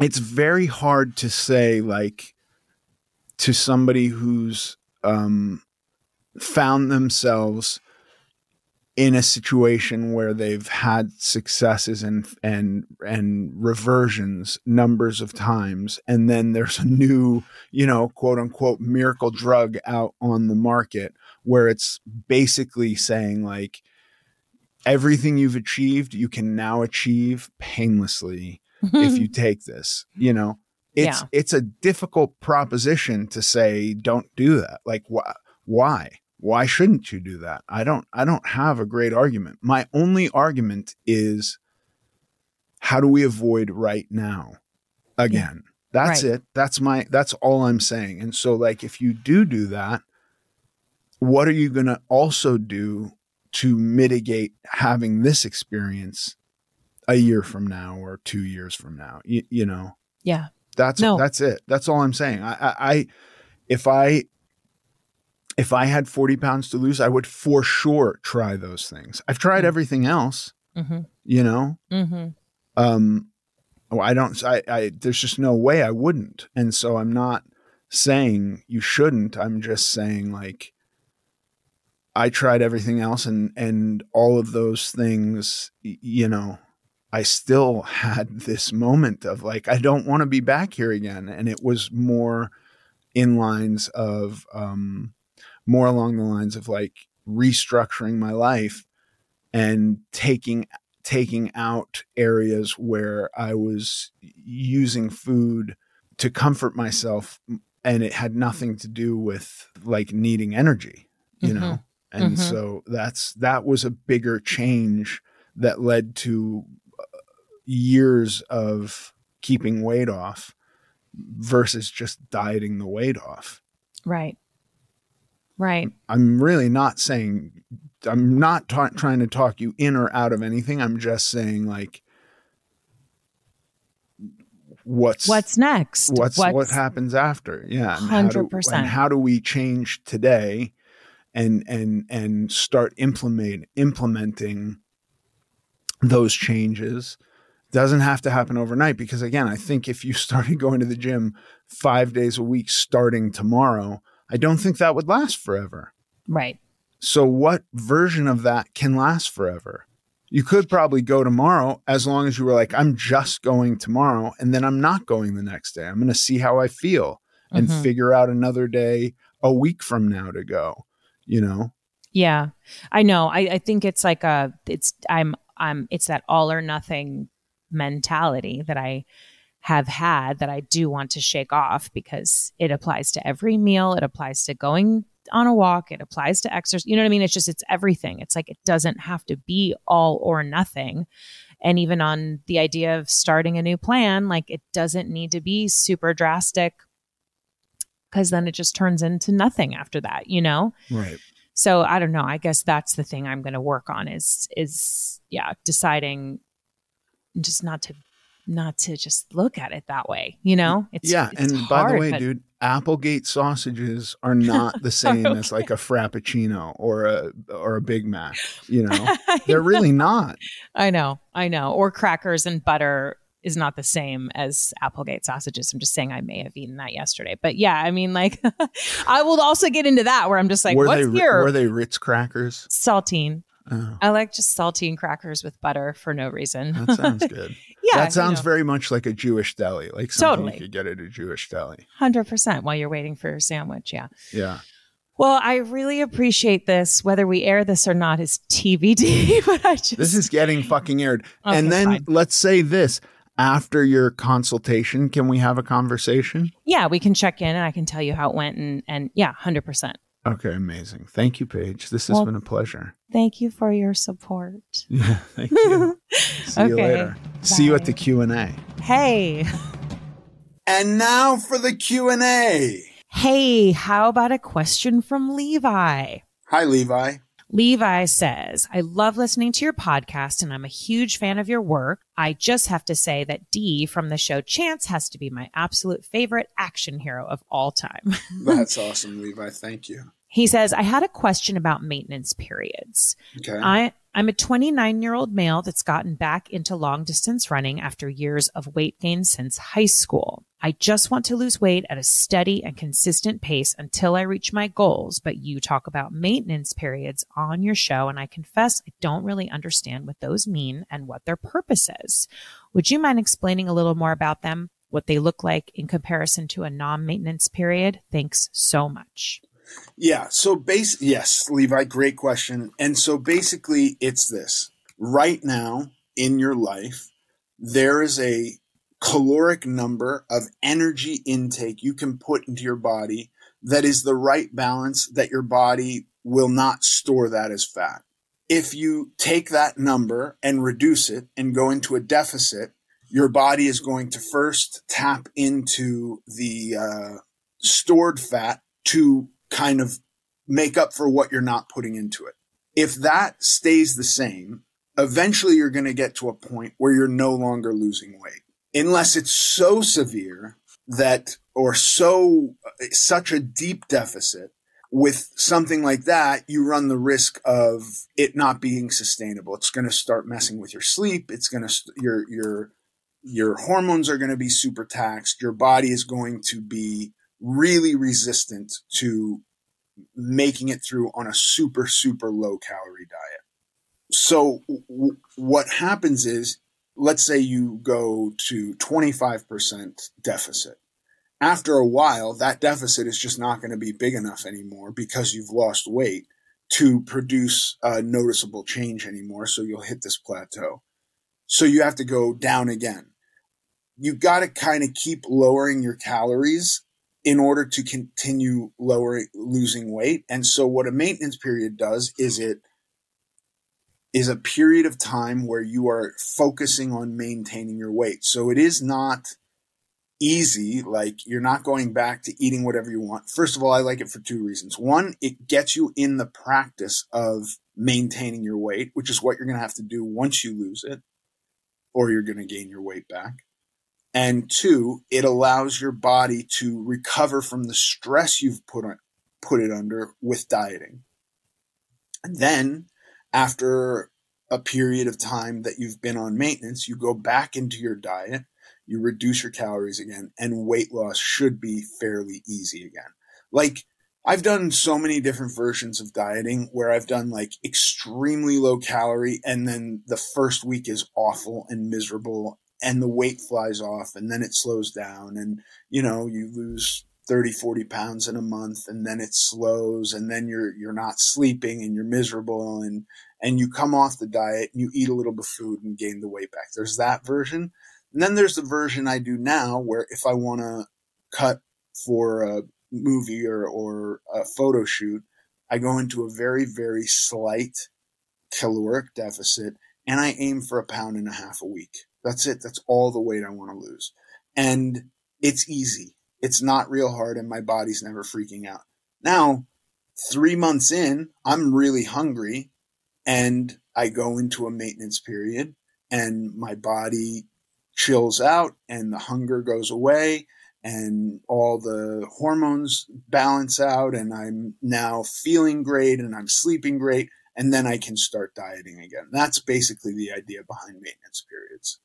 it's very hard to say like to somebody who's um found themselves in a situation where they've had successes and and and reversions numbers of times and then there's a new you know quote unquote miracle drug out on the market where it's basically saying like everything you've achieved you can now achieve painlessly if (laughs) you take this you know? It's Yeah. it's a difficult proposition to say don't do that. Like why why? Why shouldn't you do that? I don't i don't have a great argument. My only argument is how do we avoid right now? Again that's Right. it. That's my that's all i'm saying. And so like if you do do that what are you going to also do to mitigate having this experience a year from now or two years from now you, you know yeah. that's No. that's it that's all i'm saying I, I i if i if i had 40 pounds to lose i would for sure try those things i've tried Mm. everything else Mm-hmm. you know Mm-hmm. um well, i don't I, I there's just no way i wouldn't and so i'm not saying you shouldn't i'm just saying like i tried everything else and and all of those things you know I still had this moment of like, I don't want to be back here again. And it was more in lines of, um, more along the lines of like restructuring my life and taking taking out areas where I was using food to comfort myself and it had nothing to do with like needing energy, you mm-hmm. know. And mm-hmm. so that's that was a bigger change that led to years of keeping weight off versus just dieting the weight off. Right. Right. I'm really not saying, I'm not ta- trying to talk you in or out of anything. I'm just saying, like, what's what's next what's, what's what happens after yeah 100% and how do we change today and and and start implement implementing those changes doesn't have to happen overnight because again i think if you (laughs) started going to the gym 5 days a week starting tomorrow I don't think that would last forever. Right. So, what version of that can last forever? You could probably go tomorrow as long as you were like, I'm just going tomorrow and then I'm not going the next day. I'm going to see how I feel and mm-hmm. figure out another day a week from now to go, you know? Yeah. I know. I, I think it's like a, it's, I'm, I'm, it's that all or nothing mentality that I have had that I do want to shake off because it applies to every meal. It applies to going on a walk. It applies to exercise. You know what I mean? It's just, it's everything. It's like it doesn't have to be all or nothing. And even on the idea of starting a new plan, like it doesn't need to be super drastic because then it just turns into nothing after that, you know? Right. So I don't know. I guess that's the thing I'm going to work on is, is yeah, deciding just not to not to just look at it that way. You know, it's yeah. It's and hard, by the way, but... dude, Applegate sausages are (laughs) not the same okay. as like a Frappuccino or a or a Big Mac. You know, (laughs) they're know. really not. I know, I know. Or crackers and butter is not the same as Applegate sausages. I'm just saying I may have eaten that yesterday. But yeah, I mean, like, (laughs) I will also get into that where I'm just like, were what's they, here? Were they Ritz crackers? Saltine. Oh. I like just saltine crackers with butter for no reason. That sounds (laughs) good. yeah, that sounds you know. very much like a Jewish deli, like something totally. you could get at a Jewish deli. Hundred percent. While you're waiting for your sandwich, yeah. Yeah. Well, I really appreciate this. Whether we air this or not is TBD. (laughs) But I just this is getting fucking aired. Okay, and then fine. let's say this: after your consultation, can we have a conversation? Yeah, we can check in, and I can tell you how it went. And and yeah, hundred percent. Okay, amazing. Thank you, Paige. This has well, been a pleasure. Thank you for your support. (laughs) Yeah, thank you. (laughs) See okay, you later. Bye. See you at the Q&A. Hey. (laughs) And now for the Q&A. Hey, how about a question from Levi? Hi, Levi. Levi says, I love listening to your podcast and I'm a huge fan of your work. I just have to say that Dee from the show Chance has to be my absolute favorite action hero of all time. (laughs) That's awesome, Levi. Thank you. He says, I had a question about maintenance periods. Okay. I, I'm a 29 year old male that's gotten back into long distance running after years of weight gain since high school. I just want to lose weight at a steady and consistent pace until I reach my goals. But you talk about maintenance periods on your show, and I confess I don't really understand what those mean and what their purpose is. Would you mind explaining a little more about them, what they look like in comparison to a non maintenance period? Thanks so much. Yeah. So base yes, Levi, great question. And so basically it's this. Right now in your life, there is a caloric number of energy intake you can put into your body that is the right balance that your body will not store that as fat. If you take that number and reduce it and go into a deficit, your body is going to first tap into the uh, stored fat to kind of make up for what you're not putting into it. If that stays the same, eventually you're going to get to a point where you're no longer losing weight. Unless it's so severe that, or so, such a deep deficit with something like that, you run the risk of it not being sustainable. It's going to start messing with your sleep. It's going to, your, your, your hormones are going to be super taxed. Your body is going to be really resistant to making it through on a super, super low calorie diet. So w- what happens is let's say you go to 25% deficit. After a while, that deficit is just not going to be big enough anymore because you've lost weight to produce a noticeable change anymore. So you'll hit this plateau. So you have to go down again. You've got to kind of keep lowering your calories in order to continue lowering, losing weight. And so what a maintenance period does is it is a period of time where you are focusing on maintaining your weight. So it is not easy. Like you're not going back to eating whatever you want. First of all, I like it for two reasons. One, it gets you in the practice of maintaining your weight, which is what you're going to have to do once you lose it or you're going to gain your weight back. And two, it allows your body to recover from the stress you've put on, put it under with dieting. And then after a period of time that you've been on maintenance, you go back into your diet, you reduce your calories again, and weight loss should be fairly easy again. Like, I've done so many different versions of dieting where I've done like extremely low calorie and then the first week is awful and miserable and the weight flies off and then it slows down and you know you lose 30 40 pounds in a month and then it slows and then you're you're not sleeping and you're miserable and and you come off the diet and you eat a little bit of food and gain the weight back. There's that version. And then there's the version i do now where if i want to cut for a movie or or a photo shoot i go into a very very slight caloric deficit and i aim for a pound and a half a week. That's it. That's all the weight i want to lose. And it's easy it's not real hard and my body's never freaking out. Now, three months in, I'm really hungry and I go into a maintenance period and my body chills out and the hunger goes away and all the hormones balance out and I'm now feeling great and I'm sleeping great and then I can start dieting again. That's basically the idea behind maintenance periods.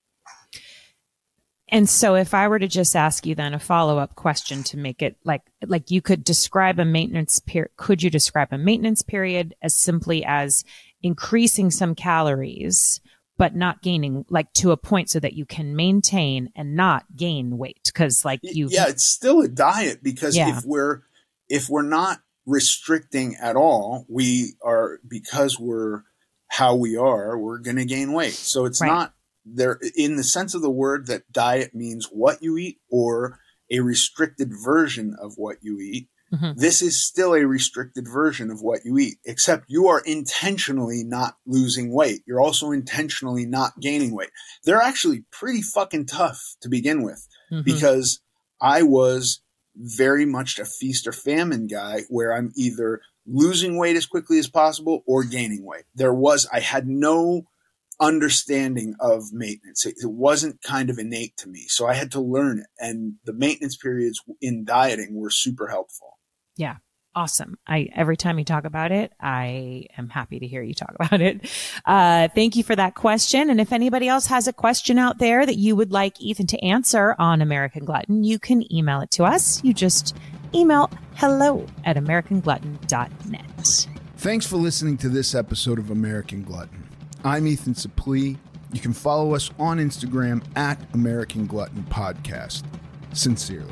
And so if I were to just ask you then a follow-up question to make it like like you could describe a maintenance period could you describe a maintenance period as simply as increasing some calories but not gaining like to a point so that you can maintain and not gain weight cuz like you Yeah, it's still a diet because yeah. if we're if we're not restricting at all, we are because we're how we are, we're going to gain weight. So it's right. not there in the sense of the word that diet means what you eat or a restricted version of what you eat. Mm-hmm. This is still a restricted version of what you eat, except you are intentionally not losing weight. You're also intentionally not gaining weight. They're actually pretty fucking tough to begin with mm-hmm. because I was very much a feast or famine guy where I'm either losing weight as quickly as possible or gaining weight. There was, I had no understanding of maintenance. It, it, wasn't kind of innate to me. So I had to learn it. And the maintenance periods in dieting were super helpful. Yeah. Awesome. I, every time you talk about it, I am happy to hear you talk (laughs) about it. Uh, thank you for that question. And if anybody else has a question out there that you would like Ethan to answer on American Glutton, you can email it to us. You just email hello at americanglutton.net. Thanks for listening to this episode of American Glutton. I'm Ethan Suplee. You can follow us on Instagram at American Glutton Podcast. Sincerely.